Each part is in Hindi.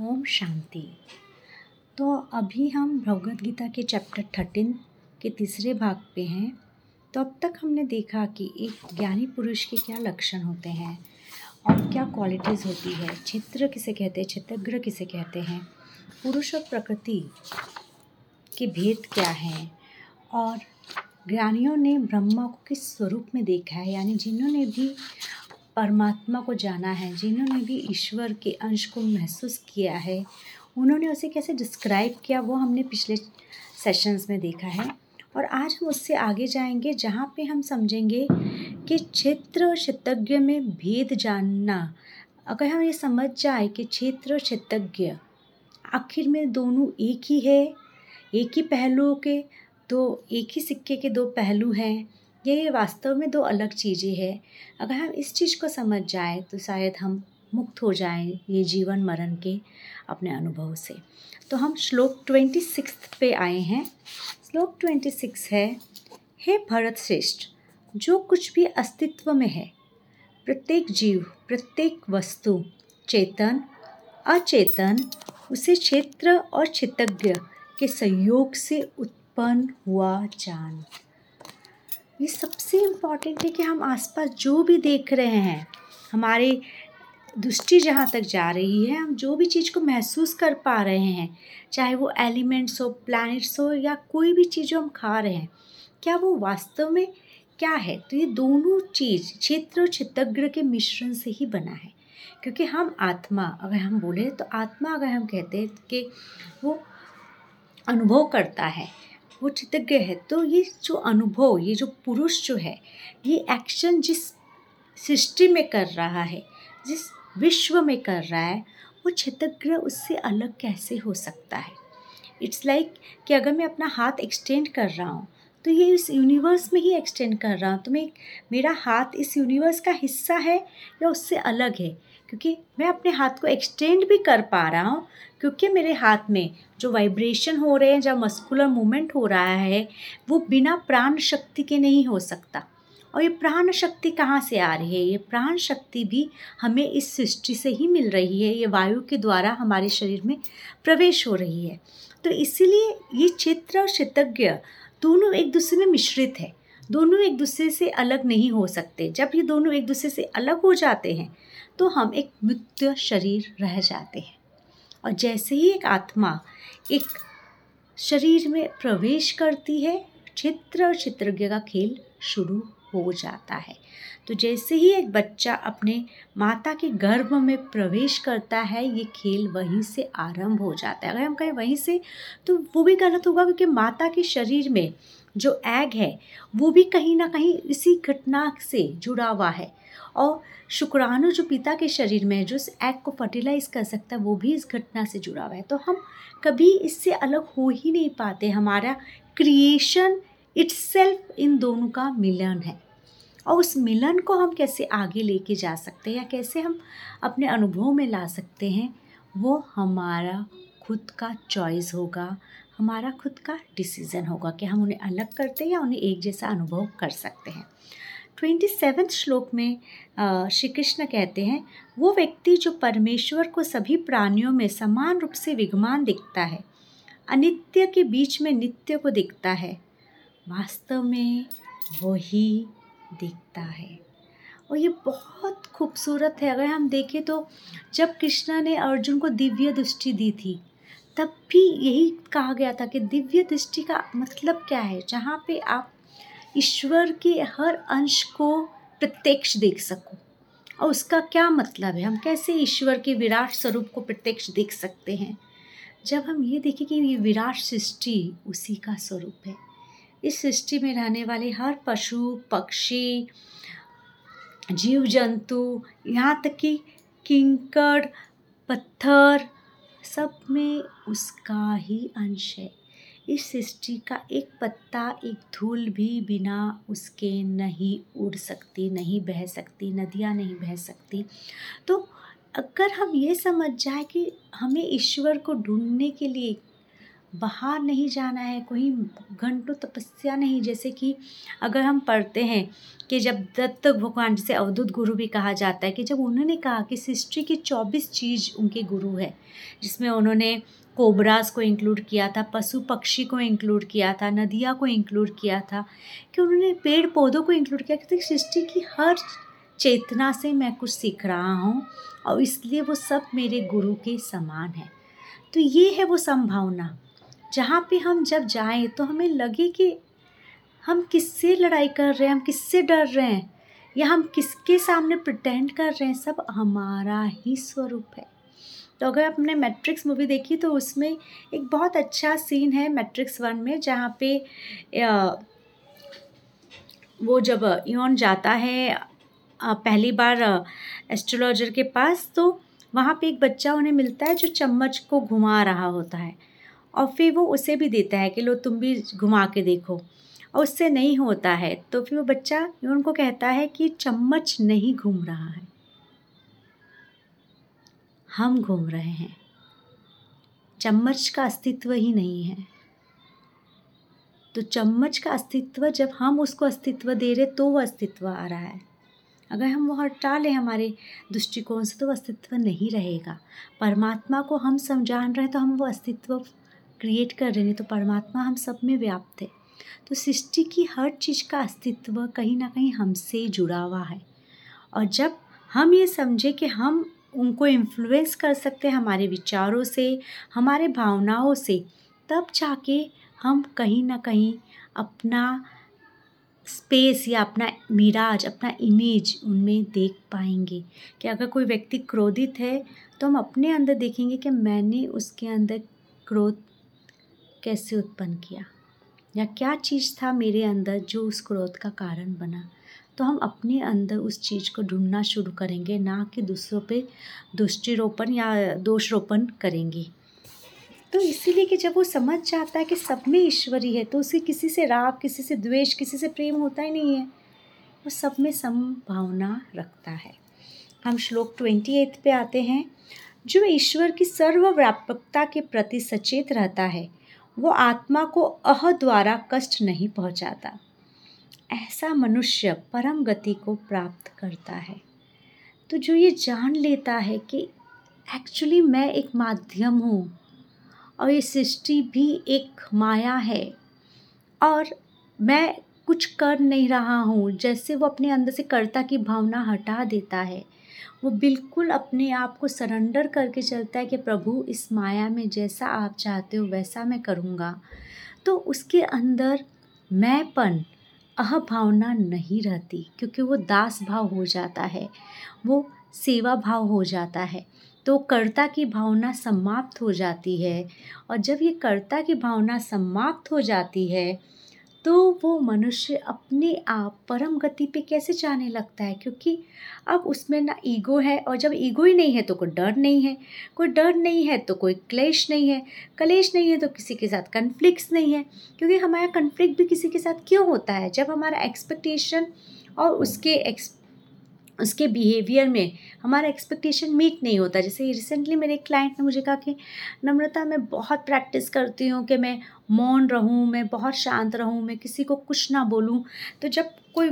ओम शांति। तो अभी हम भगवद गीता के चैप्टर थर्टीन के तीसरे भाग पे हैं। तो अब तक हमने देखा कि एक ज्ञानी पुरुष के क्या लक्षण होते हैं और क्या क्वालिटीज़ होती है। चित्र किसे कहते हैं चित्रग्र किसे कहते हैं, पुरुष और प्रकृति के भेद क्या हैं और ज्ञानियों ने ब्रह्मा को किस स्वरूप में देखा है? यानी जिन्होंने भी परमात्मा को जाना है, जिन्होंने भी ईश्वर के अंश को महसूस किया है, उन्होंने उसे कैसे डिस्क्राइब किया, वो हमने पिछले सेशंस में देखा है। और आज हम उससे आगे जाएँगे, जहाँ पे हम समझेंगे कि क्षेत्र और क्षेत्रज्ञ में भेद जानना, अगर हम ये समझ जाए कि क्षेत्र और क्षितज्ञ आखिर में दोनों एक ही है, एक ही पहलुओं के, दो एक ही सिक्के के दो पहलू हैं ये वास्तव में दो अलग चीज़ें हैं। अगर हम इस चीज़ को समझ जाए तो शायद हम मुक्त हो जाएँ ये जीवन मरण के अपने अनुभव से। तो हम श्लोक ट्वेंटी सिक्स पे आए हैं। श्लोक ट्वेंटी सिक्स है, हे भरत श्रेष्ठ, जो कुछ भी अस्तित्व में है, प्रत्येक जीव, प्रत्येक वस्तु, चेतन, अचेतन, उसे क्षेत्र और क्षेत्रज्ञ के संयोग से उत्पन्न हुआ जान। ये सबसे इंपॉर्टेंट है कि हम आसपास जो भी देख रहे हैं, हमारे दृष्टि जहाँ तक जा रही है, हम जो भी चीज़ को महसूस कर पा रहे हैं, चाहे वो एलिमेंट्स हो प्लैनेट्स हो या कोई भी चीज़ जो हम खा रहे हैं, क्या वो वास्तव में क्या है? तो ये दोनों चीज़ क्षेत्र और चित्तग्र के मिश्रण से ही बना है। क्योंकि हम आत्मा, अगर हम बोले तो आत्मा अगर हम कहते हैं कि वो अनुभव करता है वो चितज्ञ है। तो ये जो अनुभव, ये जो पुरुष जो है, ये एक्शन जिस सृष्टि में कर रहा है, जिस विश्व में कर रहा है, वो क्षतज्ञ उससे अलग कैसे हो सकता है? इट्स लाइक like कि अगर मैं अपना हाथ एक्सटेंड कर रहा हूँ तो ये इस यूनिवर्स में ही एक्सटेंड कर रहा हूँ। तो मैं, मेरा हाथ इस यूनिवर्स का हिस्सा है या उससे अलग है? क्योंकि मैं अपने हाथ को एक्सटेंड भी कर पा रहा हूँ, क्योंकि मेरे हाथ में जो वाइब्रेशन हो रहे हैं जब मस्कुलर मूवमेंट हो रहा है, वो बिना प्राण शक्ति के नहीं हो सकता। और ये प्राण शक्ति कहाँ से आ रही है? ये प्राण शक्ति भी हमें इस सृष्टि से ही मिल रही है, ये वायु के द्वारा हमारे शरीर में प्रवेश हो रही है। तो इसीलिए ये चित्र और क्षितज्ञ दोनों एक दूसरे में मिश्रित है, दोनों एक दूसरे से अलग नहीं हो सकते। जब ये दोनों एक दूसरे से अलग हो जाते हैं तो हम एक मृत्य शरीर रह जाते हैं। और जैसे ही एक आत्मा एक शरीर में प्रवेश करती है चित्र और चित्रज्ञ का खेल शुरू हो जाता है। तो जैसे ही एक बच्चा अपने माता के गर्भ में प्रवेश करता है, ये खेल वहीं से आरंभ हो जाता है। अगर हम कहें वहीं से तो वो भी गलत होगा क्योंकि माता के शरीर में जो एग है, वो भी कहीं ना कहीं इसी घटना से जुड़ा हुआ है। और शुक्राणु जो पिता के शरीर में है, जो इस एग को फर्टिलाइज कर सकता है, वो भी इस घटना से जुड़ा हुआ है। तो हम कभी इससे अलग हो ही नहीं पाते। हमारा क्रिएशन इट्स इन दोनों का मिलन है। और उस मिलन को हम कैसे आगे लेके जा सकते हैं या कैसे हम अपने अनुभव में ला सकते हैं, वो हमारा खुद का चॉइस होगा। हमारा खुद का डिसीज़न होगा कि हम उन्हें अलग करते हैं या उन्हें एक जैसा अनुभव कर सकते हैं। ट्वेंटी सेवन्थ श्लोक में श्री कृष्ण कहते हैं, वो व्यक्ति जो परमेश्वर को सभी प्राणियों में समान रूप से विद्यमान दिखता है, अनित्य के बीच में नित्य को दिखता है, वास्तव में वही दिखता है। और ये बहुत खूबसूरत है। अगर हम देखें तो जब कृष्णा ने अर्जुन को दिव्य दृष्टि दी थी तब भी यही कहा गया था कि दिव्य दृष्टि का मतलब क्या है? जहाँ पे आप ईश्वर के हर अंश को प्रत्यक्ष देख सको। और उसका क्या मतलब है? हम कैसे ईश्वर के विराट स्वरूप को प्रत्यक्ष देख सकते हैं? जब हम ये देखें कि ये विराट सृष्टि उसी का स्वरूप है। इस सृष्टि में रहने वाले हर पशु, पक्षी जीव जंतु यहाँ तक कि किंकड़, पत्थर सब में उसका ही अंश है। इस सृष्टि का एक पत्ता, एक धूल भी बिना उसके नहीं उड़ सकती, नहीं बह सकती, नदियाँ नहीं बह सकती। तो अगर हम ये समझ जाए कि हमें ईश्वर को ढूँढने के लिए बाहर नहीं जाना है, कोई घंटों तपस्या नहीं। जैसे कि अगर हम पढ़ते हैं कि जब दत्त भगवान, जिसे अवधूत गुरु भी कहा जाता है, कि जब उन्होंने कहा कि सृष्टि की चौबीस चीज़ उनके गुरु है, जिसमें उन्होंने कोबरास को इंक्लूड किया था, पशु पक्षी को इंक्लूड किया था, नदिया को इंक्लूड किया था, कि उन्होंने पेड़ पौधों को इंक्लूड किया, क्योंकि सृष्टि की हर चेतना से मैं कुछ सीख रहा हूँ और इसलिए वो सब मेरे गुरु के समान है। तो ये है वो संभावना। जहाँ पे हम जब जाएँ तो हमें लगे कि हम किससे लड़ाई कर रहे हैं, हम किससे डर रहे हैं, या हम किसके सामने प्रटेंड कर रहे हैं, सब हमारा ही स्वरूप है। तो अगर आपने मैट्रिक्स मूवी देखी तो उसमें एक बहुत अच्छा सीन है मैट्रिक्स वन में, जहाँ पे वो जब योन जाता है पहली बार एस्ट्रोलॉजर के पास तो वहाँ पे एक बच्चा उन्हें मिलता है, जो चम्मच को घुमा रहा होता है। और फिर वो उसे भी देता है कि लो तुम भी घुमा के देखो। और उससे नहीं होता है तो फिर वो बच्चा उनको कहता है कि चम्मच नहीं घूम रहा है। हम घूम रहे हैं। चम्मच का अस्तित्व ही नहीं है। तो चम्मच का अस्तित्व, जब हम उसको अस्तित्व दे रहे तो वो अस्तित्व आ रहा है। अगर हम वो हटा लें हमारे दृष्टिकोण से तो वो अस्तित्व नहीं रहेगा। परमात्मा को हम समझान रहे तो हम वो अस्तित्व क्रिएट कर रहे हैं तो परमात्मा हम सब में व्याप्त है। तो सृष्टि की हर चीज़ का अस्तित्व कहीं ना कहीं हमसे जुड़ा हुआ है। और जब हम ये समझे कि हम उनको इन्फ्लुएंस कर सकते हैं हमारे विचारों से, हमारे भावनाओं से, तब जाके हम कहीं ना कहीं अपना स्पेस या अपना मिराज अपना इमेज उनमें देख पाएँगे। कि अगर कोई व्यक्ति क्रोधित है तो हम अपने अंदर देखेंगे कि मैंने उसके अंदर क्रोध कैसे उत्पन्न किया? या क्या चीज़ था मेरे अंदर जो उस क्रोध का कारण बना? तो हम अपने अंदर उस चीज़ को ढूंढना शुरू करेंगे, ना कि दूसरों पे दृष्टिरोपण या दोषरोपण करेंगे। तो इसीलिए कि जब वो समझ जाता है कि सब में ईश्वरी है तो उसे किसी से राग, किसी से द्वेष, किसी से प्रेम होता ही नहीं है। वो सब में संभावना रखता है। हम श्लोक ट्वेंटी एथ पे आते हैं। जो ईश्वर की सर्वव्यापकता के प्रति सचेत रहता है वो आत्मा को अह द्वारा कष्ट नहीं पहुंचाता। ऐसा मनुष्य परम गति को प्राप्त करता है। तो जो ये जान लेता है कि एक्चुअली मैं एक माध्यम हूँ और ये सृष्टि भी एक माया है और मैं कुछ कर नहीं रहा हूँ, जैसे वो अपने अंदर से कर्ता की भावना हटा देता है। वो बिल्कुल अपने आप को सरेंडर करके चलता है कि प्रभु, इस माया में जैसा आप चाहते हो, वैसा मैं करूँगा। तो उसके अंदर मैंपन अह भावना नहीं रहती, क्योंकि वो दास भाव हो जाता है, वो सेवा भाव हो जाता है। तो कर्ता की भावना समाप्त हो जाती है, और जब ये कर्ता की भावना समाप्त हो जाती है तो वो मनुष्य अपने आप परम गति पे कैसे जाने लगता है? क्योंकि अब उसमें ना ईगो है और जब ईगो ही नहीं है तो कोई डर नहीं है। कोई डर नहीं है तो कोई क्लेश नहीं है। क्लेश नहीं है तो किसी के साथ कन्फ्लिक्स नहीं है। क्योंकि हमारा कन्फ्लिक्ट भी किसी के साथ क्यों होता है? जब हमारा एक्सपेक्टेशन और उसके एक्स उसके बिहेवियर में हमारा एक्सपेक्टेशन मीट नहीं होता। जैसे रिसेंटली मेरे एक क्लाइंट ने मुझे कहा कि, नम्रता, मैं बहुत प्रैक्टिस करती हूँ कि मैं मौन रहूँ, मैं बहुत शांत रहूँ, मैं किसी को कुछ ना बोलूँ। तो जब कोई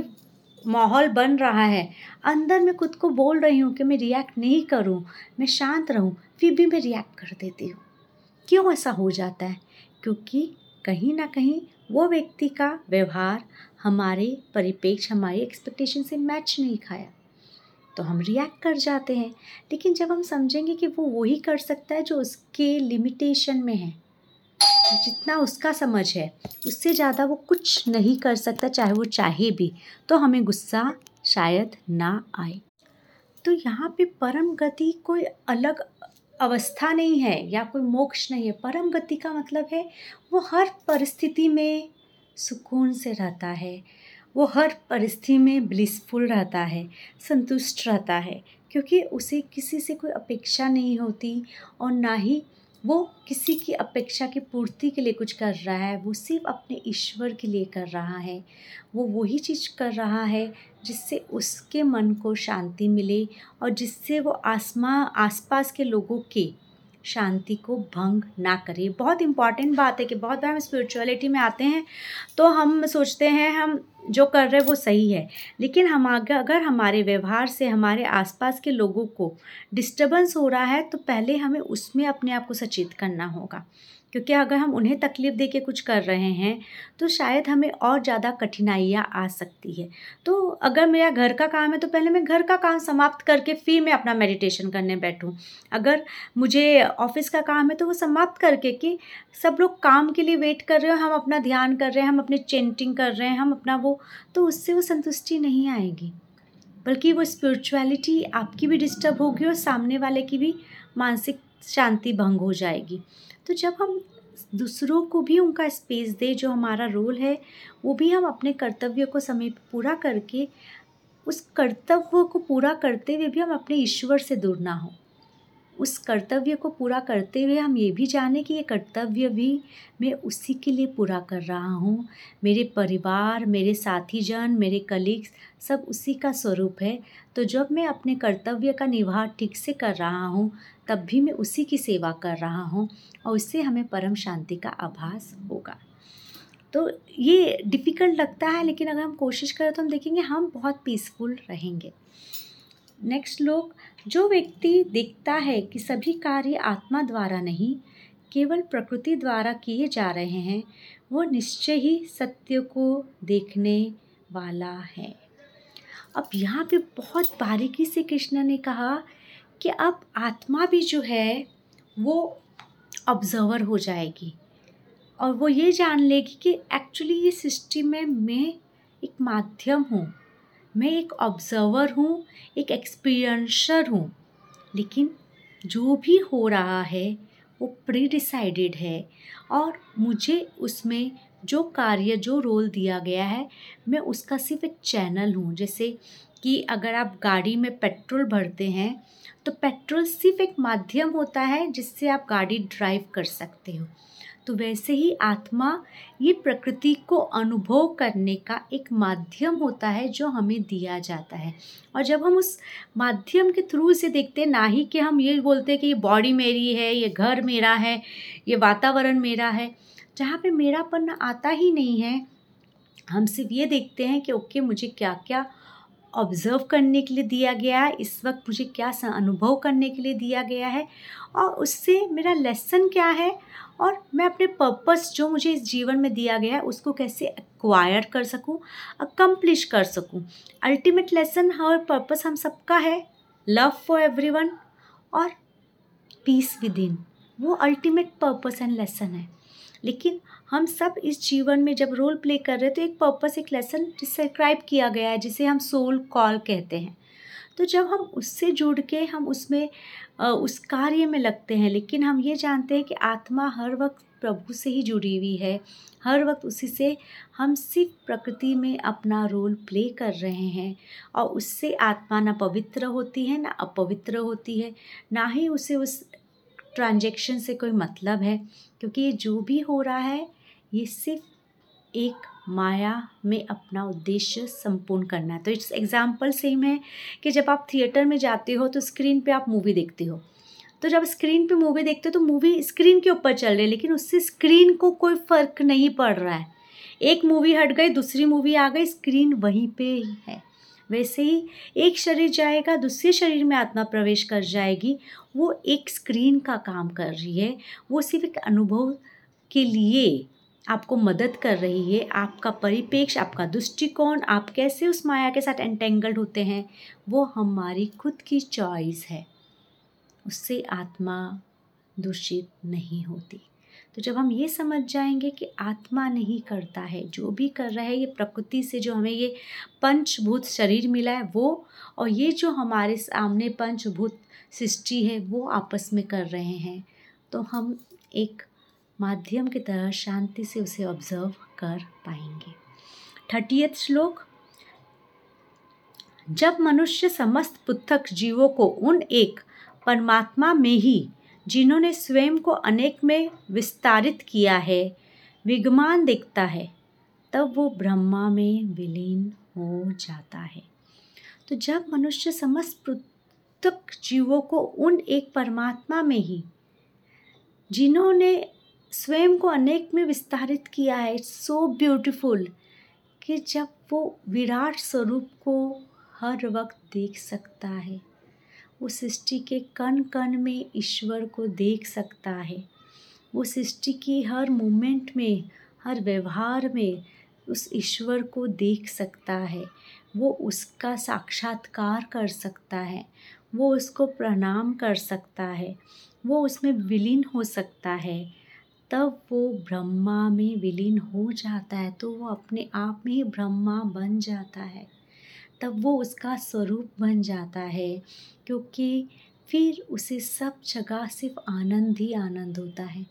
माहौल बन रहा है, अंदर मैं खुद को बोल रही हूँ कि मैं रिएक्ट नहीं करूँ, मैं शांत रहूँ, फिर भी मैं रिएक्ट कर देती हूँ। क्यों ऐसा हो जाता है? क्योंकि कहीं ना कहीं वो व्यक्ति का व्यवहार हमारे परिपेक्ष, हमारी एक्सपेक्टेशन से मैच नहीं खाया। तो हम रिएक्ट कर जाते हैं। लेकिन जब हम समझेंगे कि वो वही कर सकता है जो उसके लिमिटेशन में है, जितना उसका समझ है, उससे ज़्यादा वो कुछ नहीं कर सकता, चाहे वो चाहे भी तो हमें गुस्सा शायद ना आए। तो यहाँ पे परम गति कोई अलग अवस्था नहीं है या कोई मोक्ष नहीं है। परम गति का मतलब है वो हर परिस्थिति में सुकून से रहता है वो हर परिस्थिति में ब्लिसफुल रहता है, संतुष्ट रहता है, क्योंकि उसे किसी से कोई अपेक्षा नहीं होती और ना ही वो किसी की अपेक्षा की पूर्ति के लिए कुछ कर रहा है, वो सिर्फ़ अपने ईश्वर के लिए कर रहा है। वो वही चीज़ कर रहा है जिससे उसके मन को शांति मिले और जिससे वो आसमा, आसपास के लोगों के शांति को भंग ना करे। बहुत इंपॉर्टेंट बात है कि बहुत बार हम स्पिरिचुअलिटी में आते हैं तो हम सोचते हैं हम जो कर रहे वो सही है। लेकिन हम आगे, अगर हमारे व्यवहार से, हमारे आसपास के लोगों को डिस्टर्बेंस हो रहा है तो पहले हमें उसमें अपने आप को सचेत करना होगा। क्योंकि अगर हम उन्हें तकलीफ़ दे के कुछ कर रहे हैं तो शायद हमें और ज़्यादा कठिनाइयाँ आ सकती है। तो अगर मेरा घर का काम है तो पहले मैं घर का काम समाप्त करके फिर मैं अपना मेडिटेशन करने बैठूँ। अगर मुझे ऑफ़िस का काम है तो वो समाप्त करके कि सब लोग काम के लिए वेट कर रहे हो, हम अपना ध्यान कर रहे हैं, हम अपनी चेंटिंग कर रहे हैं, हम अपना वो तो उससे वो संतुष्टि नहीं आएगी। बल्कि वो स्पिरिचुअलिटी आपकी भी डिस्टर्ब होगी और सामने वाले की भी मानसिक शांति भंग हो जाएगी। तो जब हम दूसरों को भी उनका स्पेस दे, जो हमारा रोल है, वो भी हम अपने कर्तव्य को समय पूरा करके, उस कर्तव्य को पूरा करते हुए भी हम अपने ईश्वर से दूर ना हो। उस कर्तव्य को पूरा करते हुए हम ये भी जाने कि ये कर्तव्य भी मैं उसी के लिए पूरा कर रहा हूँ। मेरे परिवार, मेरे साथी जन मेरे कलीग्स सब उसी का स्वरूप है। तो जब मैं अपने कर्तव्य का निवाह ठीक से कर रहा हूँ, तब भी मैं उसी की सेवा कर रहा हूँ और उससे हमें परम शांति का आभास होगा। तो ये डिफ़िकल्ट लगता है, लेकिन अगर हम कोशिश करें तो हम देखेंगे हम बहुत पीसफुल रहेंगे। नेक्स्ट लोग जो व्यक्ति देखता है कि सभी कार्य आत्मा द्वारा नहीं, केवल प्रकृति द्वारा किए जा रहे हैं, वो निश्चय ही सत्य को देखने वाला है। अब यहाँ पे बहुत बारीकी से कृष्ण ने कहा कि अब आत्मा भी जो है, वो ऑब्ज़र्वर हो जाएगी और वो ये जान लेगी कि एक्चुअली ये सृष्टि में मैं एक माध्यम हूँ। मैं एक ऑब्ज़र्वर हूँ, एक एक्सपीरियंसर हूँ, लेकिन जो भी हो रहा है, वो प्री डिसाइडेड है और मुझे उसमें जो कार्य, जो रोल दिया गया है, मैं उसका सिर्फ़ एक चैनल हूँ। जैसे कि अगर आप गाड़ी में पेट्रोल भरते हैं तो पेट्रोल सिर्फ़ एक माध्यम होता है जिससे आप गाड़ी ड्राइव कर सकते हो। तो वैसे ही आत्मा ये प्रकृति को अनुभव करने का एक माध्यम होता है जो हमें दिया जाता है। और जब हम उस माध्यम के थ्रू से देखते हैं, ना ही कि हम ये बोलते हैं कि ये बॉडी मेरी है, ये घर मेरा है, ये वातावरण मेरा है, जहाँ पे मेरापन आता ही नहीं है, हम सिर्फ़ ये देखते हैं कि ओके, मुझे क्या क्या ऑब्ज़र्व करने के लिए दिया गया है, इस वक्त मुझे क्या अनुभव करने के लिए दिया गया है और उससे मेरा लेसन क्या है? और मैं अपने पर्पस जो मुझे इस जीवन में दिया गया है, उसको कैसे एक्वायर कर सकूँ अकम्प्लिश कर सकूँ? अल्टीमेट लेसन और पर्पस हम सबका है। लव फॉर एवरीवन और पीस विद इन वो अल्टीमेट पर्पस एंड लेसन है। लेकिन हम सब इस जीवन में जब रोल प्ले कर रहे हैं तो एक पर्पस एक लेसन डिस्क्राइब किया गया है, जिसे हम सोल कॉल कहते हैं। तो जब हम उससे जुड़ के हम उसमें उस कार्य में लगते हैं, लेकिन हम ये जानते हैं कि आत्मा हर वक्त प्रभु से ही जुड़ी हुई है। हर वक्त उसी से हम सिर्फ़ प्रकृति में अपना रोल प्ले कर रहे हैं और उससे आत्मा ना पवित्र होती है, ना अपवित्र होती है, ना ही उसे उस ट्रांजेक्शन से कोई मतलब है। क्योंकि ये जो भी हो रहा है, ये सिर्फ़ एक माया में अपना उद्देश्य संपूर्ण करना है। तो इट्स एग्ज़ाम्पल सेम है कि जब आप थिएटर में जाते हो तो स्क्रीन पे आप मूवी देखते हो। तो जब स्क्रीन पे मूवी देखते हो तो मूवी स्क्रीन के ऊपर चल रही है, लेकिन उससे स्क्रीन को कोई फ़र्क नहीं पड़ रहा है। एक मूवी हट गई, दूसरी मूवी आ गई स्क्रीन वहीं पे ही है। वैसे ही एक शरीर जाएगा, दूसरे शरीर में आत्मा प्रवेश कर जाएगी, वो एक स्क्रीन का काम कर रही है। वो सिर्फ़ एक अनुभव के लिए आपको मदद कर रही है, आपका परिपेक्ष, आपका दृष्टिकोण, आप कैसे उस माया के साथ एंटेंगल्ड होते हैं, वो हमारी खुद की चॉइस है। उससे आत्मा दूषित नहीं होती। तो जब हम ये समझ जाएँगे कि आत्मा नहीं करता है, जो भी कर रहा है, ये प्रकृति से जो हमें ये पंचभूत शरीर मिला है, वो और ये जो हमारे सामने पंचभूत सृष्टि है, वो आपस में कर रहे हैं तो हम एक माध्यम की तरह शांति से उसे ऑब्ज़र्व कर पाएँगे। थर्टियथ श्लोक, जब मनुष्य समस्त पृथक जीवों को उन एक परमात्मा में ही, जिन्होंने स्वयं को अनेक में विस्तारित किया है विगमान दिखता है, तब वो ब्रह्मा में विलीन हो जाता है। तो जब मनुष्य समस्त पृथक जीवों को उन एक परमात्मा में ही, जिन्होंने स्वयं को अनेक में विस्तारित किया है। इट्स सो ब्यूटीफुल कि जब वो विराट स्वरूप को हर वक्त देख सकता है, वो सृष्टि के कण कण में ईश्वर को देख सकता है। वो सृष्टि की हर मोमेंट में, हर व्यवहार में उस ईश्वर को देख सकता है। वो उसका साक्षात्कार कर सकता है। वो उसको प्रणाम कर सकता है। वो उसमें विलीन हो सकता है। तब वो ब्रह्मा में विलीन हो जाता है तो वो अपने आप में ही ब्रह्मा बन जाता है। तब वो उसका स्वरूप बन जाता है, क्योंकि फिर उसे सब जगह सिर्फ़ आनंद ही आनंद होता है।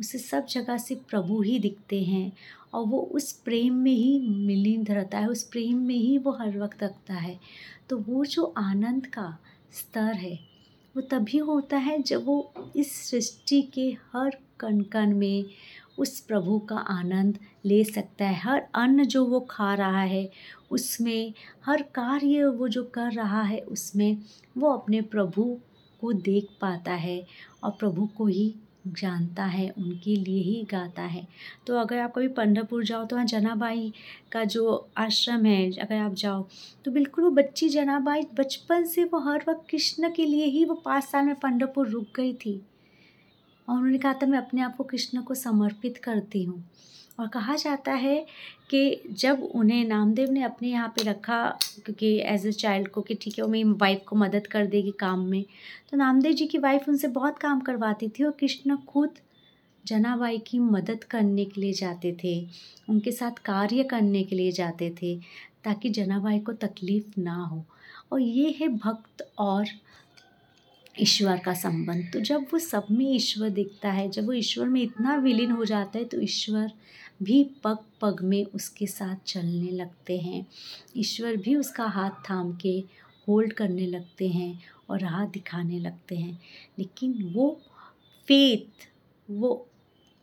उसे सब जगह सिर्फ़ प्रभु ही दिखते हैं, और वो उस प्रेम में ही मिलीन रहता है, उस प्रेम में ही वो हर वक्त रखता है। तो वो जो आनंद का स्तर है, वो तभी होता है जब वो इस सृष्टि के हर कण कण में उस प्रभु का आनंद ले सकता है। हर अन्न जो वो खा रहा है, उसमें हर कार्य वो जो कर रहा है, उसमें वो अपने प्रभु को देख पाता है और प्रभु को ही जानता है, उनके लिए ही गाता है। तो अगर आप कभी पंढरपुर जाओ तो वहाँ जनाबाई का जो आश्रम है, अगर आप जाओ तो बिल्कुल वो बच्ची जनाबाई बचपन से वो हर वक्त कृष्ण के लिए ही वो पाँच साल में पंढरपुर रुक गई थी। और उन्होंने कहा था मैं अपने आप को कृष्ण को समर्पित करती हूँ। और कहा जाता है कि जब उन्हें नामदेव ने अपने यहाँ पे रखा क्योंकि एज अ चाइल्ड को कि ठीक है, वो मेरी वाइफ को मदद कर देगी काम में तो नामदेव जी की वाइफ उनसे बहुत काम करवाती थी और कृष्ण खुद जनाबाई की मदद करने के लिए जाते थे, उनके साथ कार्य करने के लिए जाते थे, ताकि जनाबाई को तकलीफ़ ना हो। और ये है भक्त और ईश्वर का संबंध। तो जब वो सब में ईश्वर दिखता है, जब वो ईश्वर में इतना विलीन हो जाता है तो ईश्वर भी पग पग में उसके साथ चलने लगते हैं। ईश्वर भी उसका हाथ थाम के होल्ड करने लगते हैं और राह दिखाने लगते हैं। लेकिन वो फेथ वो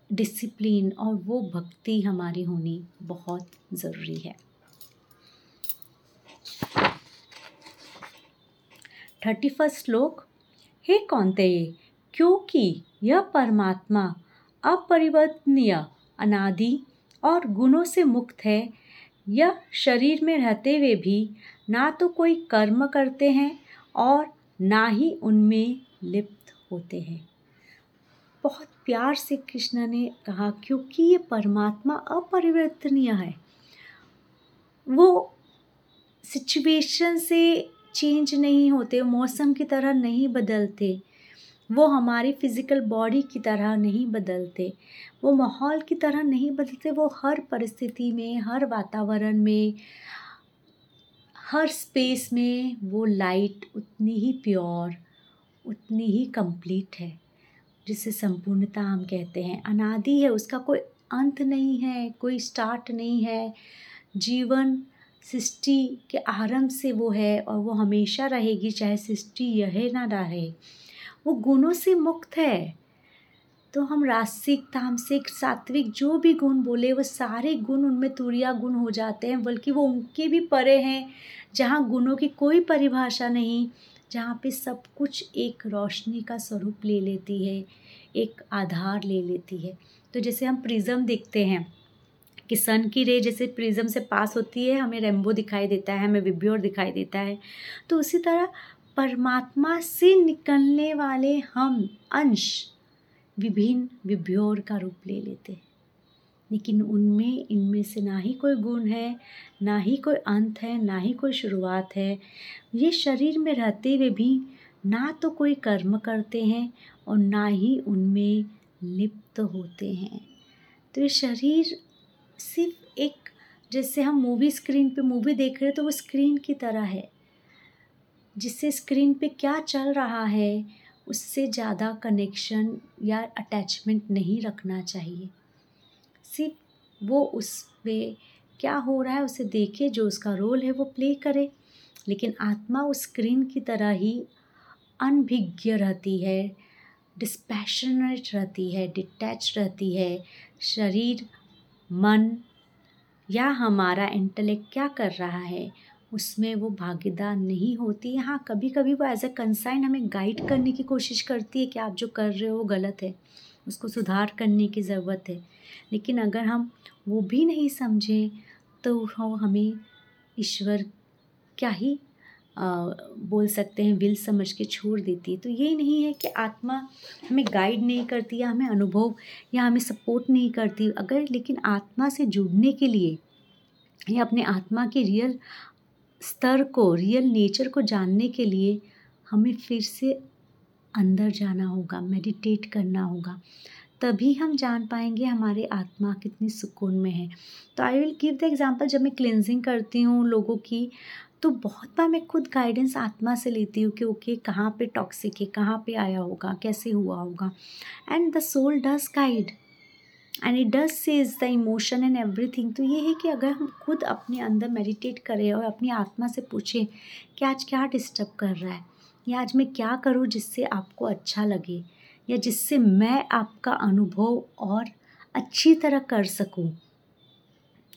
डिसिप्लिन और वो भक्ति हमारी होनी बहुत ज़रूरी है। थर्टी फ़र्स्ट श्लोक हे कौनते क्योंकि यह परमात्मा अपरिवर्तनीय, अनादि और गुणों से मुक्त है। यह शरीर में रहते हुए भी ना तो कोई कर्म करते हैं और ना ही उनमें लिप्त होते हैं। बहुत प्यार से कृष्ण ने कहा, क्योंकि ये परमात्मा अपरिवर्तनीय है, वो सिचुएशन से चेंज नहीं होते, मौसम की तरह नहीं बदलते, वो हमारी फ़िज़िकल बॉडी की तरह नहीं बदलते, वो माहौल की तरह नहीं बदलते, वो हर परिस्थिति में, हर वातावरण में, हर स्पेस में वो लाइट उतनी ही प्योर उतनी ही कंप्लीट है, जिसे संपूर्णता हम कहते हैं। अनादि है, उसका कोई अंत नहीं है, कोई स्टार्ट नहीं है। जीवन सृष्टि के आरंभ से वो है और वो हमेशा रहेगी, चाहे सृष्टि यह ना रहे। वो गुणों से मुक्त है। तो हम रासिक तामसिक, सात्विक जो भी गुण बोले, वो सारे गुण उनमें तुरिया गुण हो जाते हैं, बल्कि वो उनके भी परे हैं, जहाँ गुणों की कोई परिभाषा नहीं, जहाँ पे सब कुछ एक रोशनी का स्वरूप ले लेती है, एक आधार ले लेती है। तो जैसे हम प्रिज्म देखते हैं कि सन की रे जैसे प्रिज्म से पास होती है, हमें रेम्बो दिखाई देता है, हमें विभ्योर दिखाई देता है। तो उसी तरह परमात्मा से निकलने वाले हम अंश विभिन्न विभ्योर का रूप ले लेते हैं। लेकिन उनमें, इनमें से ना ही कोई गुण है, ना ही कोई अंत है, ना ही कोई शुरुआत है। ये शरीर में रहते हुए भी ना तो कोई कर्म करते हैं और ना ही उनमें लिप्त होते हैं। तो ये शरीर सिर्फ़ एक, जैसे हम मूवी स्क्रीन पे मूवी देख रहे हैं तो वो स्क्रीन की तरह है। जिससे स्क्रीन पे क्या चल रहा है, उससे ज़्यादा कनेक्शन या अटैचमेंट नहीं रखना चाहिए। सिर्फ़ वो उस पर क्या हो रहा है, उसे देखे, जो उसका रोल है, वो प्ले करे। लेकिन आत्मा उस स्क्रीन की तरह ही अनभिज्ञ रहती है डिस्पैशनेट रहती है डिटैच रहती है। शरीर मन, या हमारा इंटेलेक्ट क्या कर रहा है, उसमें वो भागीदार नहीं होती। हाँ कभी कभी वो एज अ कंसाइन हमें गाइड करने की कोशिश करती है कि आप जो कर रहे हो वो गलत है, उसको सुधार करने की ज़रूरत है। लेकिन अगर हम वो भी नहीं समझें तो हमें ईश्वर क्या ही बोल सकते हैं, विल समझ के छोड़ देती है। तो ये नहीं है कि आत्मा हमें गाइड नहीं करती या हमें अनुभव या हमें सपोर्ट नहीं करती। अगर, लेकिन आत्मा से जुड़ने के लिए या अपने आत्मा के रियल स्तर को रियल नेचर को जानने के लिए हमें फिर से अंदर जाना होगा मेडिटेट करना होगा। तभी हम जान पाएँगे हमारे आत्मा कितनी सुकून में है। तो I will give the example जब मैं क्लिनजिंग करती हूँ लोगों की तो बहुत बार मैं खुद गाइडेंस आत्मा से लेती हूँ कि, ओके, कहाँ पे टॉक्सिक है, कहाँ पे आया होगा, कैसे हुआ होगा? And the soul does guide and it does says the emotion and everything तो ये है कि अगर हम खुद अपने अंदर मेडिटेट करें और अपनी आत्मा से पूछें कि आज क्या डिस्टर्ब कर रहा है? या आज मैं क्या करूँ जिससे आपको अच्छा लगे? या जिससे मैं आपका अनुभव और अच्छी तरह कर सकूँ?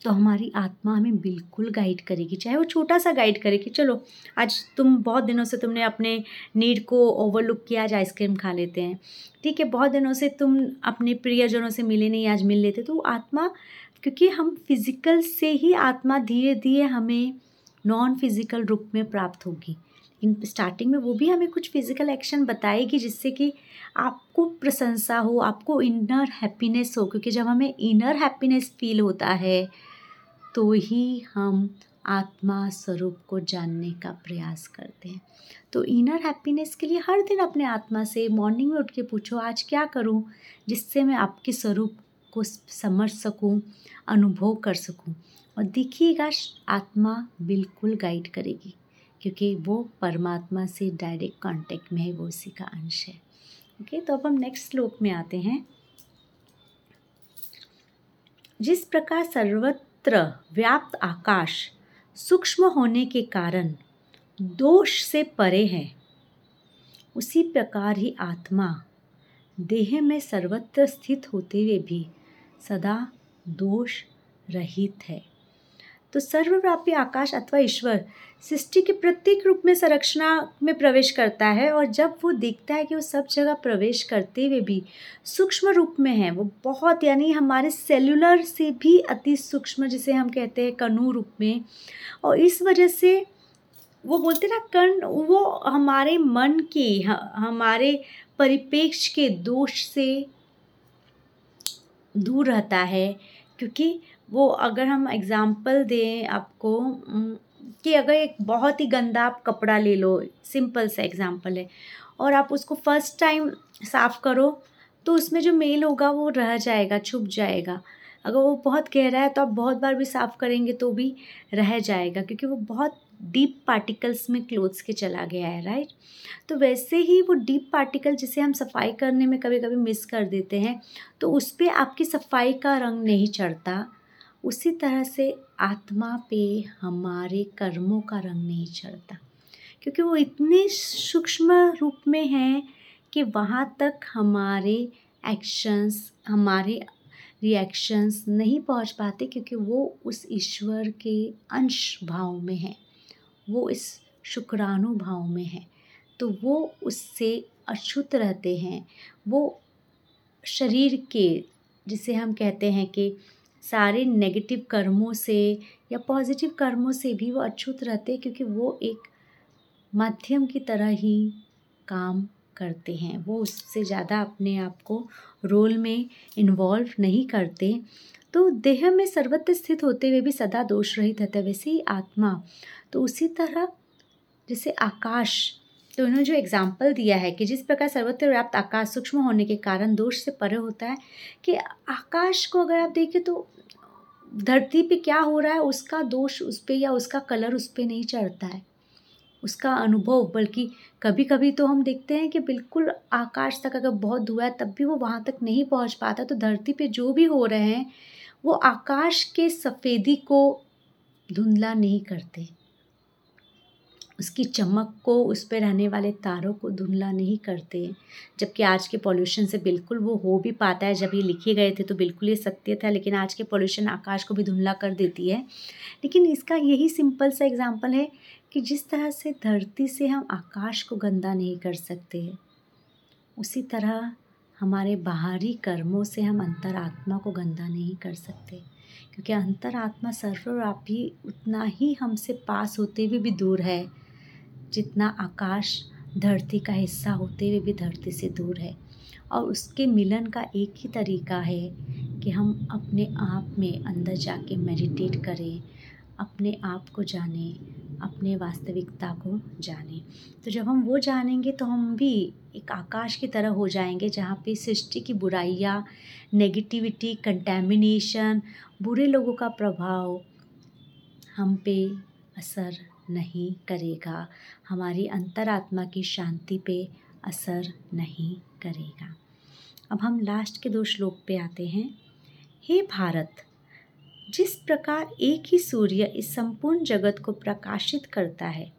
तो हमारी आत्मा हमें बिल्कुल गाइड करेगी। चाहे वो छोटा सा गाइड करे कि चलो, आज तुम बहुत दिनों से तुमने अपने नीड को ओवरलुक किया, आज आइसक्रीम खा लेते हैं। ठीक है, बहुत दिनों से तुम अपने प्रियजनों से मिले नहीं, आज मिल लेते। तो आत्मा, क्योंकि हम फ़िज़िकल से ही आत्मा धीरे धीरे हमें नॉन फ़िज़िकल रूप में प्राप्त होगी। इन स्टार्टिंग में वो भी हमें कुछ फ़िज़िकल एक्शन बताएगी जिससे कि आपको प्रशंसा हो, आपको इनर हैप्पीनेस हो, क्योंकि जब हमें इनर हैप्पीनेस फील होता है तो ही हम आत्मा स्वरूप को जानने का प्रयास करते हैं। तो इनर हैप्पीनेस के लिए हर दिन अपने आत्मा से मॉर्निंग में उठ के पूछो, आज क्या करूँ जिससे मैं आपके स्वरूप को समझ सकूँ, अनुभव कर सकूँ? और देखिएगा, आत्मा बिल्कुल गाइड करेगी। क्योंकि वो परमात्मा से डायरेक्ट कांटेक्ट में है, वो उसी का अंश है। ओके तो अब हम नेक्स्ट श्लोक में आते हैं। जिस प्रकार सर्वत्र व्याप्त आकाश सूक्ष्म होने के कारण दोष से परे है, उसी प्रकार ही आत्मा देह में सर्वत्र स्थित होते हुए भी सदा दोष रहित है। तो सर्वव्यापी आकाश अथवा ईश्वर सृष्टि के प्रत्येक रूप में संरचना में प्रवेश करता है और जब वो देखता है कि वो सब जगह प्रवेश करते हुए भी सूक्ष्म रूप में है, वो बहुत यानी हमारे सेलुलर से भी अति सूक्ष्म जिसे हम कहते हैं कणु रूप में और इस वजह से वो बोलते ना कर्ण वो हमारे मन के, हमारे परिपेक्ष के दोष से दूर रहता है क्योंकि वो अगर हम एग्ज़ाम्पल दें आपको कि अगर एक बहुत ही गंदा आप कपड़ा ले लो सिंपल सा एग्ज़ाम्पल है, और आप उसको फ़र्स्ट टाइम साफ़ करो तो उसमें जो मेल होगा वो रह जाएगा, छुप जाएगा। अगर वो बहुत गहरा है तो आप बहुत बार भी साफ़ करेंगे तो भी रह जाएगा, क्योंकि वो बहुत डीप पार्टिकल्स में क्लोथ्स के चला गया है राइट तो वैसे ही वो डीप पार्टिकल जिसे हम सफ़ाई करने में कभी कभी मिस कर देते हैं तो उस पर आपकी सफ़ाई का रंग नहीं चढ़ता। उसी तरह से आत्मा पे हमारे कर्मों का रंग नहीं चढ़ता। क्योंकि वो इतने सूक्ष्म रूप में हैं कि वहाँ तक हमारे एक्शंस हमारे रिएक्शंस नहीं पहुँच पाते क्योंकि वो उस ईश्वर के अंश भाव में हैं। वो इस शुक्राणु भाव में हैं। तो वो उससे अछूत रहते हैं। वो शरीर के, जिसे हम कहते हैं कि सारे नेगेटिव कर्मों से या पॉजिटिव कर्मों से भी वो अछूत रहते क्योंकि वो एक माध्यम की तरह ही काम करते हैं। वो उससे ज़्यादा अपने आप को रोल में इन्वॉल्व नहीं करते। तो देह में सर्वत्र स्थित होते हुए भी सदा दोष रहित रहता है, वैसे ही आत्मा। तो उसी तरह जैसे आकाश तो उन्होंने जो एग्ज़ाम्पल दिया है कि जिस प्रकार सर्वत्र व्याप्त आकाश सूक्ष्म होने के कारण दोष से परे होता है, कि आकाश को अगर आप देखें तो धरती पे क्या हो रहा है, उसका दोष उस पर या उसका कलर उस पर नहीं चढ़ता है। उसका अनुभव, बल्कि कभी कभी तो हम देखते हैं कि बिल्कुल आकाश तक अगर बहुत धुआ है, तब भी वो वहाँ तक नहीं पहुँच पाता। तो धरती पे जो भी हो रहे हैं, वो आकाश के सफ़ेदी को धुंधला नहीं करते। उसकी चमक को, उस पर रहने वाले तारों को धुंधला नहीं करते। जबकि आज के पॉल्यूशन से बिल्कुल वो हो भी पाता है। जब ये लिखे गए थे तो बिल्कुल ये सत्य था, लेकिन आज के पॉल्यूशन आकाश को भी धुंधला कर देती है। लेकिन इसका यही सिंपल सा एग्ज़ाम्पल है कि जिस तरह से धरती से हम आकाश को गंदा नहीं कर सकते, उसी तरह हमारे बाहरी कर्मों से हम अंतरात्मा को गंदा नहीं कर सकते। क्योंकि अंतरात्मा सर्वव्यापी उतना ही हमसे पास होते हुए भी दूर है। जितना आकाश धरती का हिस्सा होते हुए भी धरती से दूर है। और उसके मिलन का एक ही तरीका है कि हम अपने आप में अंदर जाके मेडिटेट करें, अपने आप को जाने, अपने वास्तविकता को जानें। तो जब हम वो जानेंगे तो हम भी एक आकाश की तरह हो जाएँगे जहाँ पे सृष्टि की बुराइयाँ नेगेटिविटी कंटेमिनेशन बुरे लोगों का प्रभाव हम पे असर नहीं करेगा। हमारी अंतरात्मा की शांति पे असर नहीं करेगा। अब हम लास्ट के दो श्लोक पे आते हैं। हे भारत, जिस प्रकार एक ही सूर्य इस संपूर्ण जगत को प्रकाशित करता है,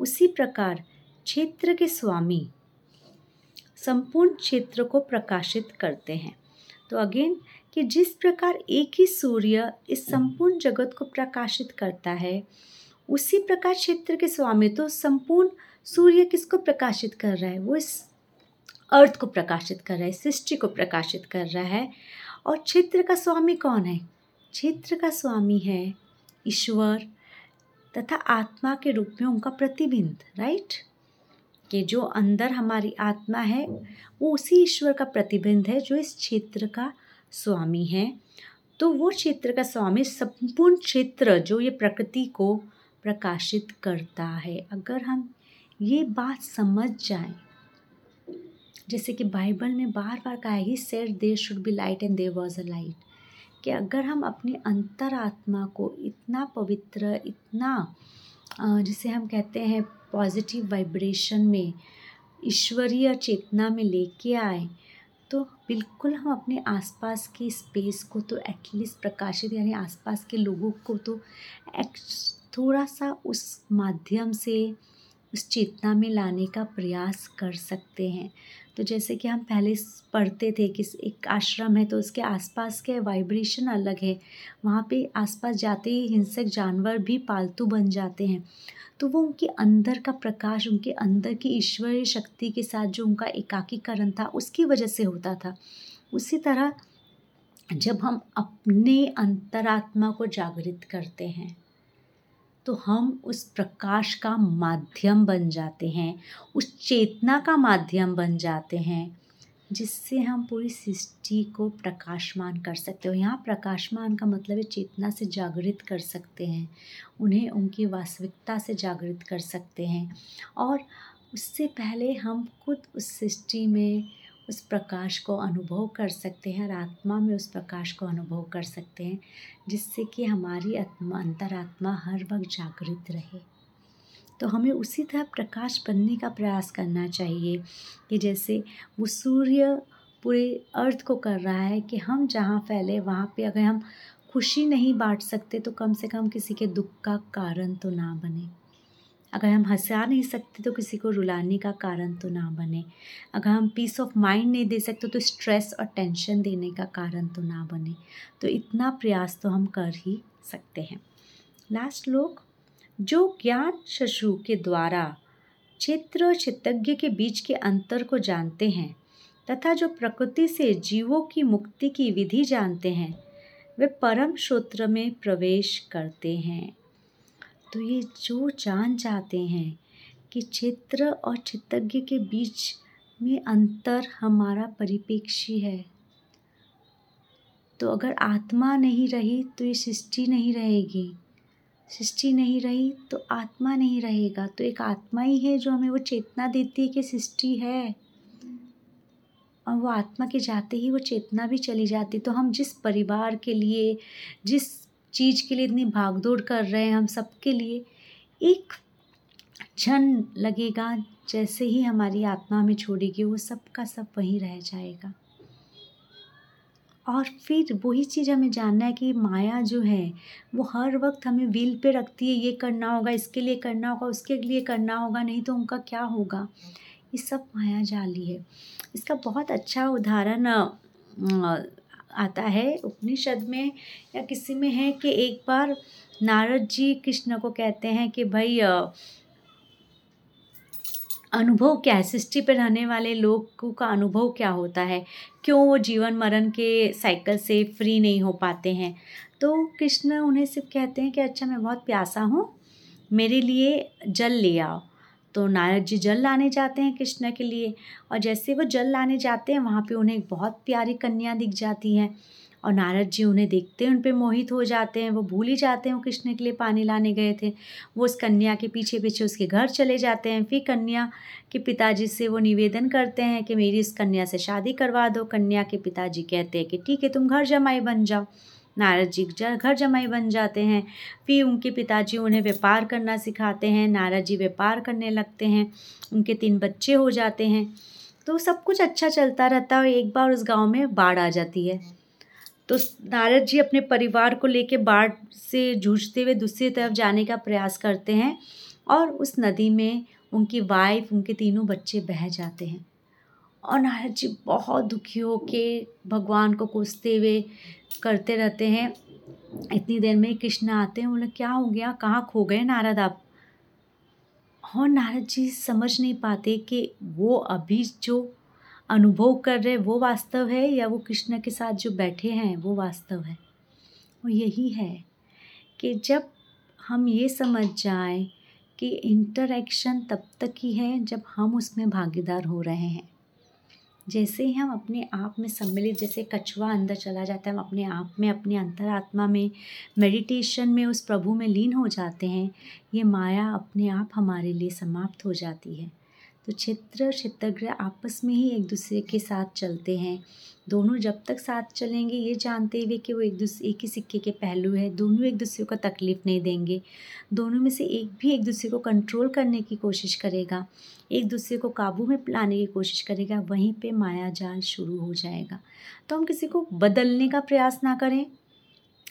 उसी प्रकार क्षेत्र के स्वामी संपूर्ण क्षेत्र को प्रकाशित करते हैं। तो अगेन कि जिस प्रकार एक ही सूर्य इस संपूर्ण जगत को प्रकाशित करता है उसी प्रकार क्षेत्र के स्वामी तो संपूर्ण सूर्य किसको प्रकाशित कर रहा है? वो इस अर्थ को प्रकाशित कर रहा है, सृष्टि को प्रकाशित कर रहा है। और क्षेत्र का स्वामी कौन है? क्षेत्र का स्वामी है ईश्वर तथा आत्मा के रूप में उनका प्रतिबिंब राइट कि जो अंदर हमारी आत्मा है, वो उसी ईश्वर का प्रतिबिंब है जो इस क्षेत्र का स्वामी है। तो वो क्षेत्र का स्वामी, संपूर्ण क्षेत्र जो ये प्रकृति को प्रकाशित करता है। अगर हम ये बात समझ जाएँ, जैसे कि बाइबल में बार बार कहा ही said there should be light and there was a light कि अगर हम अपनी अंतरात्मा को इतना पवित्र, इतना जिसे हम कहते हैं पॉजिटिव वाइब्रेशन में, ईश्वरीय चेतना में लेके आए तो बिल्कुल हम अपने आसपास की स्पेस को तो एटलीस्ट प्रकाशित, यानी आसपास के लोगों को तो थोड़ा सा उस माध्यम से, उस चेतना में लाने का प्रयास कर सकते हैं। तो जैसे कि हम पहले पढ़ते थे कि एक आश्रम है तो उसके आसपास के वाइब्रेशन अलग है। वहाँ पे आसपास जाते ही हिंसक जानवर भी पालतू बन जाते हैं। तो वो उनके अंदर का प्रकाश, उनके अंदर की ईश्वरीय शक्ति के साथ जो उनका एकाकीकरण था, उसकी वजह से होता था। उसी तरह जब हम अपने अंतरात्मा को जागृत करते हैं तो हम उस प्रकाश का माध्यम बन जाते हैं, उस चेतना का माध्यम बन जाते हैं, जिससे हम पूरी सृष्टि को प्रकाशमान कर सकते हो। यहाँ प्रकाशमान का मतलब है चेतना से जागृत कर सकते हैं, उन्हें उनकी वास्तविकता से जागृत कर सकते हैं। और उससे पहले हम खुद उस सृष्टि में उस प्रकाश को अनुभव कर सकते हैं और आत्मा में उस प्रकाश को अनुभव कर सकते हैं, जिससे कि हमारी आत्मा, अंतरात्मा हर वक्त जागृत रहे। तो हमें उसी तरह प्रकाश बनने का प्रयास करना चाहिए कि जैसे वो सूर्य पूरे अर्थ को कर रहा है कि हम जहाँ फैले, वहाँ पे अगर हम खुशी नहीं बांट सकते तो कम से कम किसी के दुख का कारण तो ना बने। अगर हम हंसा नहीं सकते तो किसी को रुलाने का कारण तो ना बने। अगर हम पीस ऑफ़ माइंड नहीं दे सकते तो स्ट्रेस और टेंशन देने का कारण तो ना बने। तो इतना प्रयास तो हम कर ही सकते हैं। लास्ट लोग, जो ज्ञान शशु के द्वारा क्षेत्र और क्षेत्रज्ञ के बीच के अंतर को जानते हैं, तथा जो प्रकृति से जीवों की मुक्ति की विधि जानते हैं, वे परम श्रोत्र में प्रवेश करते हैं। तो ये जो जान जाते हैं कि क्षेत्र और क्षेत्रज्ञ के बीच में अंतर हमारा परिपेक्षी है। तो अगर आत्मा नहीं रही तो ये सृष्टि नहीं रहेगी। सृष्टि नहीं रही तो आत्मा नहीं रहेगा। तो एक आत्मा ही है जो हमें वो चेतना देती है कि सृष्टि है। और वो आत्मा के जाते ही वो चेतना भी चली जाती। तो हम जिस परिवार के लिए, जिस चीज़ के लिए इतनी भागदौड़ कर रहे हैं हम सबके लिए। एक क्षण लगेगा जैसे ही हमारी आत्मा हमें छोड़ेगी, वो सब का सब वहीं रह जाएगा। और फिर वही चीज़ हमें जानना है कि माया जो है, वो हर वक्त हमें व्हील पे रखती है, ये करना होगा, इसके लिए करना होगा, उसके लिए करना होगा, नहीं तो उनका क्या होगा? ये सब माया जाली है। इसका बहुत अच्छा उदाहरण आता है उपनिषद में या किसी में है कि एक बार नारद जी कृष्ण को कहते हैं कि भाई अनुभव क्या है? सृष्टि पर रहने वाले लोगों का अनुभव क्या होता है? क्यों वो जीवन मरण के साइकिल से फ्री नहीं हो पाते हैं? तो कृष्ण उन्हें सिर्फ़ कहते हैं कि अच्छा मैं बहुत प्यासा हूँ, मेरे लिए जल ले आओ। तो नारद जी जल लाने जाते हैं कृष्ण के लिए और जैसे वो जल लाने जाते हैं, वहाँ पे उन्हें एक बहुत प्यारी कन्या दिख जाती है और नारद जी उन्हें देखते हैं, उन पर मोहित हो जाते हैं, वो भूल ही जाते हैं वो कृष्ण के लिए पानी लाने गए थे। वो उस कन्या के पीछे पीछे उसके घर चले जाते हैं। फिर कन्या के पिताजी से वो निवेदन करते हैं कि मेरी इस कन्या से शादी करवा दो। कन्या के पिताजी कहते हैं कि ठीक है, तुम घर जमाई बन जाओ। नारद जी, घर जमाई बन जाते हैं। फिर उनके पिताजी उन्हें व्यापार करना सिखाते हैं नारद जी व्यापार करने लगते हैं, उनके तीन बच्चे हो जाते हैं। तो सब कुछ अच्छा चलता रहता है एक बार उस गाँव में बाढ़ आ जाती है। तो नारद जी अपने परिवार को लेकर बाढ़ से जूझते हुए दूसरी तरफ़ जाने का प्रयास करते हैं और उस नदी में उनकी वाइफ उनके तीनों बच्चे बह जाते हैं। और नारद जी बहुत दुखी हो के भगवान को कोसते हुए करते रहते हैं। इतनी देर में कृष्ण आते हैं, बोले, क्या हो गया? कहाँ खो गए नारद आप? और नारद जी समझ नहीं पाते कि वो अभी जो अनुभव कर रहे वो वास्तव है या वो कृष्ण के साथ जो बैठे हैं, वो वास्तव है। वो यही है कि जब हम ये समझ जाएँ कि इंटरेक्शन तब तक ही है जब हम उसमें भागीदार हो रहे हैं। जैसे ही हम अपने आप में सम्मिलित, जैसे कछुआ अंदर चला जाता है, हम अपने आप में, अपने अंतरात्मा में मेडिटेशन में, उस प्रभु में लीन हो जाते हैं, ये माया अपने आप हमारे लिए समाप्त हो जाती है। तो क्षेत्र क्षेत्रग्रह आपस में ही एक दूसरे के साथ चलते हैं। दोनों जब तक साथ चलेंगे, ये जानते हुए कि वो एक दूसरे एक ही सिक्के के पहलू है। दोनों एक दूसरे को तकलीफ़ नहीं देंगे। दोनों में से एक भी एक दूसरे को कंट्रोल करने की कोशिश करेगा। एक दूसरे को काबू में लाने की कोशिश करेगा। वहीं पे माया जाल शुरू हो जाएगा। तो हम किसी को बदलने का प्रयास ना करें।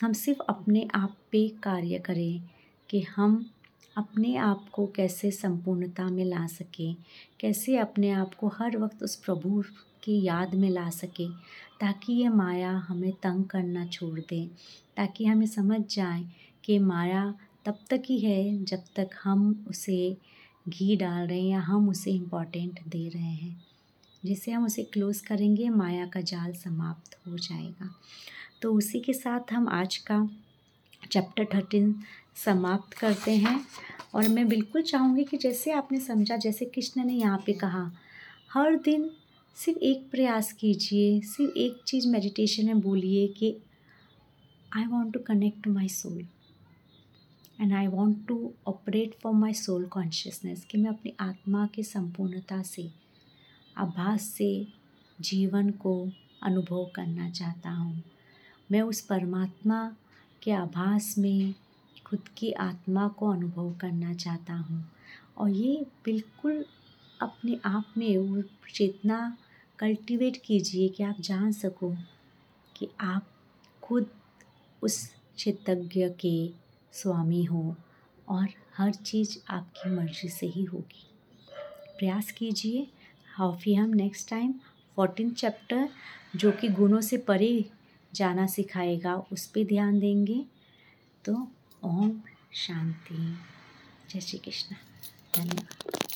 हम सिर्फ़ अपने आप पे कार्य करें कि हम अपने आप को कैसे संपूर्णता में ला सकें, कैसे अपने आप को हर वक्त उस प्रभु की याद में ला सकें, ताकि ये माया हमें तंग करना छोड़ दे, ताकि हमें समझ जाए कि माया तब तक ही है जब तक हम उसे घी डाल रहे हैं या हम उसे इम्पोर्टेंट दे रहे हैं। जिसे हम उसे क्लोज़ करेंगे, माया का जाल समाप्त हो जाएगा। तो उसी के साथ हम आज का चैप्टर थर्टीन समाप्त करते हैं। और मैं बिल्कुल चाहूँगी कि जैसे आपने समझा, जैसे कृष्ण ने यहाँ पे कहा, हर दिन सिर्फ़ एक प्रयास कीजिए, सिर्फ़ एक चीज़ मेडिटेशन में बोलिए कि I want to connect to my soul and I want to operate for my soul consciousness कि मैं अपनी आत्मा की संपूर्णता से, आभास से जीवन को अनुभव करना चाहता हूँ। मैं उस परमात्मा के आभास में खुद की आत्मा को अनुभव करना चाहता हूँ। और ये बिल्कुल अपने आप में वो चेतना कल्टीवेट कीजिए कि आप जान सको कि आप खुद उस क्षेत्रज्ञ के स्वामी हो और हर चीज़ आपकी मर्ज़ी से ही होगी। प्रयास कीजिए। हाफी हम नेक्स्ट टाइम फोर्टीन चैप्टर जो कि गुणों से परे जाना सिखाएगा उस पर ध्यान देंगे। तो ओम शांति। जय श्री कृष्ण। धन्यवाद।